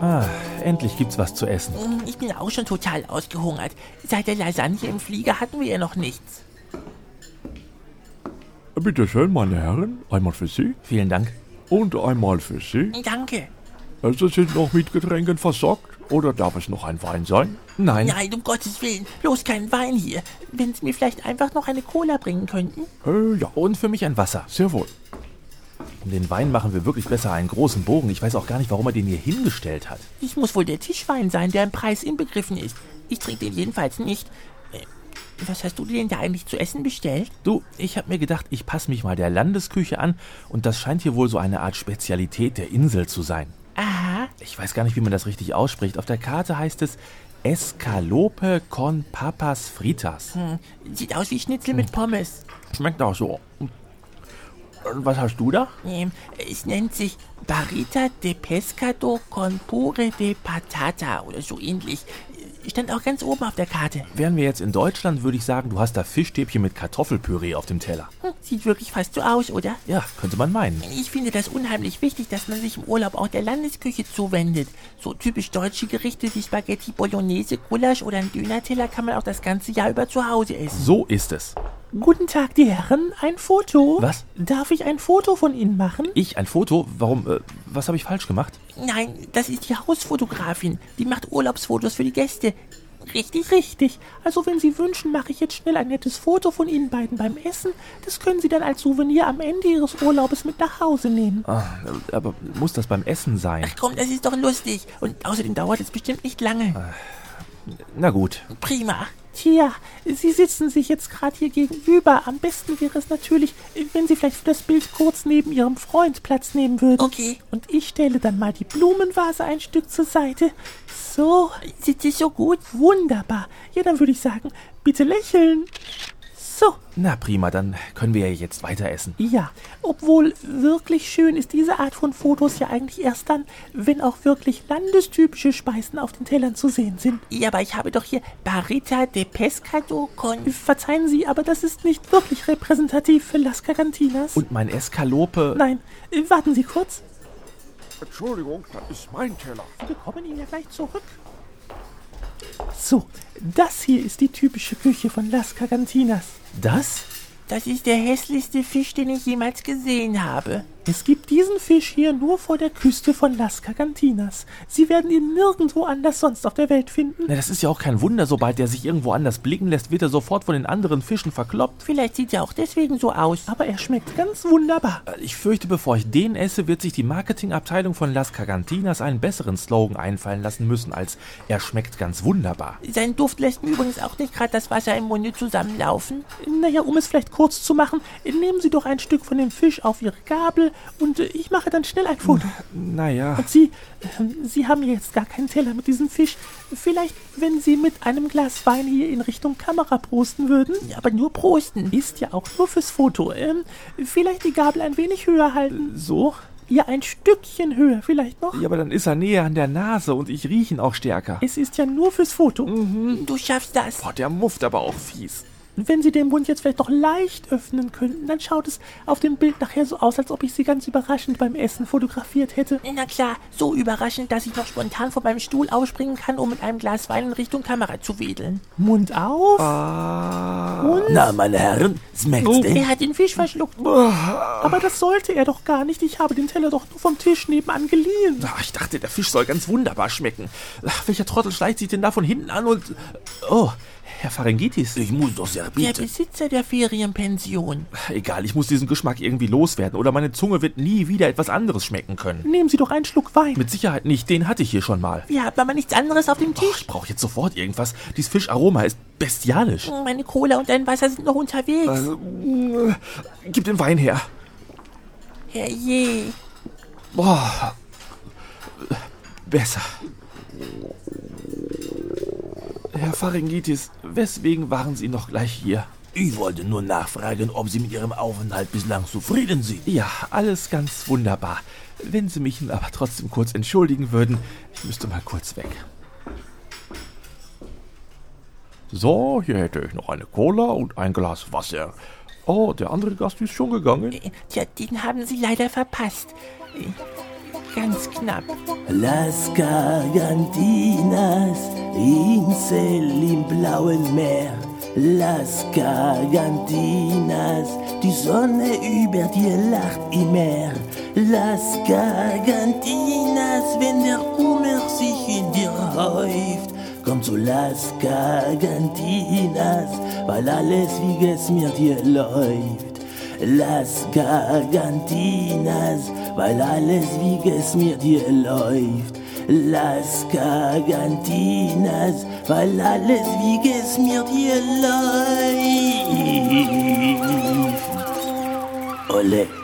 Ah, endlich gibt's was zu essen. Mm, Ich bin auch schon total ausgehungert. Seit der Lasagne im Flieger hatten wir ja noch nichts. Bitte schön, meine Herren, einmal für Sie Vielen Dank. und einmal für Sie. Danke. Sie sind noch mit Getränken versorgt oder darf es noch ein Wein sein? Nein. Nein, um Gottes Willen, bloß kein Wein hier. Wenn Sie mir vielleicht einfach noch eine Cola bringen könnten. Äh, ja, Und für mich ein Wasser. sehr wohl. Um den Wein machen wir wirklich besser einen großen Bogen. Ich weiß auch gar nicht, warum er den hier hingestellt hat. Das muss wohl der Tischwein sein, der im Preis inbegriffen ist. Ich trinke den jedenfalls nicht. Äh, Was hast du denn da eigentlich zu essen bestellt? Du, ich habe mir gedacht, ich passe mich mal der Landesküche an und das scheint hier wohl so eine Art Spezialität der Insel zu sein. Aha, Ich weiß gar nicht, wie man das richtig ausspricht. Auf der Karte heißt es Escalope con papas fritas. hm, sieht aus wie Schnitzel mit Pommes. Schmeckt auch so. Was hast du da? Ähm, es nennt sich Barita de Pescado con Pure de Patata oder so ähnlich. Stand auch ganz oben auf der Karte. Wären wir jetzt in Deutschland, würde ich sagen, du hast da Fischstäbchen mit Kartoffelpüree auf dem Teller. Hm, sieht wirklich fast so aus, oder? Ja, könnte man meinen. Ich finde das unheimlich wichtig, dass man sich im Urlaub auch der Landesküche zuwendet. So typisch deutsche Gerichte wie Spaghetti Bolognese, Gulasch oder ein Dönerteller kann man auch das ganze Jahr über zu Hause essen. So ist es. Guten Tag, die Herren. Ein Foto. Was? Darf ich ein Foto von Ihnen machen? Ich, ein Foto? Warum, äh, was habe ich falsch gemacht? Nein, das ist die Hausfotografin. Die macht Urlaubsfotos für die Gäste. Richtig, richtig. Also wenn Sie wünschen, mache ich jetzt schnell ein nettes Foto von Ihnen beiden beim Essen. Das können Sie dann als Souvenir am Ende Ihres Urlaubes mit nach Hause nehmen. Ah, aber muss das beim Essen sein? Ach komm, das ist doch lustig. Und außerdem dauert es bestimmt nicht lange. Na gut. Prima. Tja, Sie sitzen sich jetzt gerade hier gegenüber. Am besten wäre es natürlich, wenn Sie vielleicht für das Bild kurz neben Ihrem Freund Platz nehmen würden. Okay. Und ich stelle dann mal die Blumenvase ein Stück zur Seite. So. Sieht sich so gut? Wunderbar. Ja, dann würde ich sagen, bitte lächeln. So. Na prima, dann können wir ja jetzt weiter essen. Ja, obwohl wirklich schön ist diese Art von Fotos ja eigentlich erst dann, wenn auch wirklich landestypische Speisen auf den Tellern zu sehen sind. Ja, aber ich habe doch hier Barita de Pescado con... Verzeihen Sie, aber das ist nicht wirklich repräsentativ für Las Carantinas. Und mein Escalope. Nein, warten Sie kurz. Entschuldigung, das ist mein Teller. Wir kommen Ihnen ja gleich zurück. So, das hier ist die typische Küche von Las Carantinas. Das? Das ist der hässlichste Fisch, den ich jemals gesehen habe. Es gibt diesen Fisch hier nur vor der Küste von Las Carantinas. Sie werden ihn nirgendwo anders sonst auf der Welt finden. Na, das ist ja auch kein Wunder, sobald der sich irgendwo anders blicken lässt, wird er sofort von den anderen Fischen verkloppt. Vielleicht sieht er auch deswegen so aus. Aber er schmeckt ganz wunderbar. Äh, Ich fürchte, bevor ich den esse, wird sich die Marketingabteilung von Las Carantinas einen besseren Slogan einfallen lassen müssen als er schmeckt ganz wunderbar. Sein Duft lässt mir übrigens auch nicht gerade das Wasser im Munde zusammenlaufen. Naja, um es vielleicht kurz zu machen, nehmen Sie doch ein Stück von dem Fisch auf Ihre Gabel und äh, ich mache dann schnell ein Foto. Naja. Und Sie, ähm, Sie haben jetzt gar keinen Teller mit diesem Fisch. Vielleicht, wenn Sie mit einem Glas Wein hier in Richtung Kamera prosten würden. Aber nur prosten. Ist ja auch nur fürs Foto. Ähm, vielleicht die Gabel ein wenig höher halten. So? Ja, ein Stückchen höher vielleicht noch. Ja, aber dann ist er näher an der Nase und ich rieche ihn auch stärker. Es ist ja nur fürs Foto. Du schaffst das. Boah, der mufft aber auch fies. Wenn Sie den Mund jetzt vielleicht noch leicht öffnen könnten, dann schaut es auf dem Bild nachher so aus, als ob ich Sie ganz überraschend beim Essen fotografiert hätte. Na klar, so überraschend, dass ich noch spontan von meinem Stuhl ausspringen kann, um mit einem Glas Wein in Richtung Kamera zu wedeln. Mund auf. Und? Na, meine Herren, schmeckt's Oh, denn? er hat den Fisch verschluckt. Aber das sollte er doch gar nicht. Ich habe den Teller doch nur vom Tisch nebenan geliehen. Ach, ich dachte, der Fisch soll ganz wunderbar schmecken. Ach, welcher Trottel schleicht sich denn da von hinten an und... Oh, Herr Pharyngitis. Ich muss doch sehr Der bitte. Besitzer der Ferienpension. Egal, ich muss diesen Geschmack irgendwie loswerden oder meine Zunge wird nie wieder etwas anderes schmecken können. Nehmen Sie doch einen Schluck Wein. Mit Sicherheit nicht, den hatte ich hier schon mal. Wir haben aber nichts anderes auf dem Oh, Tisch. ich brauche jetzt sofort irgendwas. Dies Fischaroma ist bestialisch. Meine Cola und dein Wasser sind noch unterwegs. Also, mm, gib den Wein her. Herrje. Boah. Besser. Herr Pharyngitis, weswegen waren Sie noch gleich hier? Ich wollte nur nachfragen, ob Sie mit Ihrem Aufenthalt bislang zufrieden sind. Ja, alles ganz wunderbar. Wenn Sie mich aber trotzdem kurz entschuldigen würden, ich müsste mal kurz weg. So, hier hätte ich noch eine Cola und ein Glas Wasser. Oh, der andere Gast ist schon gegangen. Tja, den haben Sie leider verpasst. Ganz knapp. Las Gargantinas, Insel im blauen Meer. Las Gargantinas, die Sonne über dir lacht immer. Las Gargantinas, wenn der Kummer sich in dir häuft. Komm zu Las Gargantinas, weil alles wie es mir dir läuft. Las Gargantinas, weil alles wie es mir dir läuft. Las Gargantinas, weil alles wie es mir dir läuft. Ole.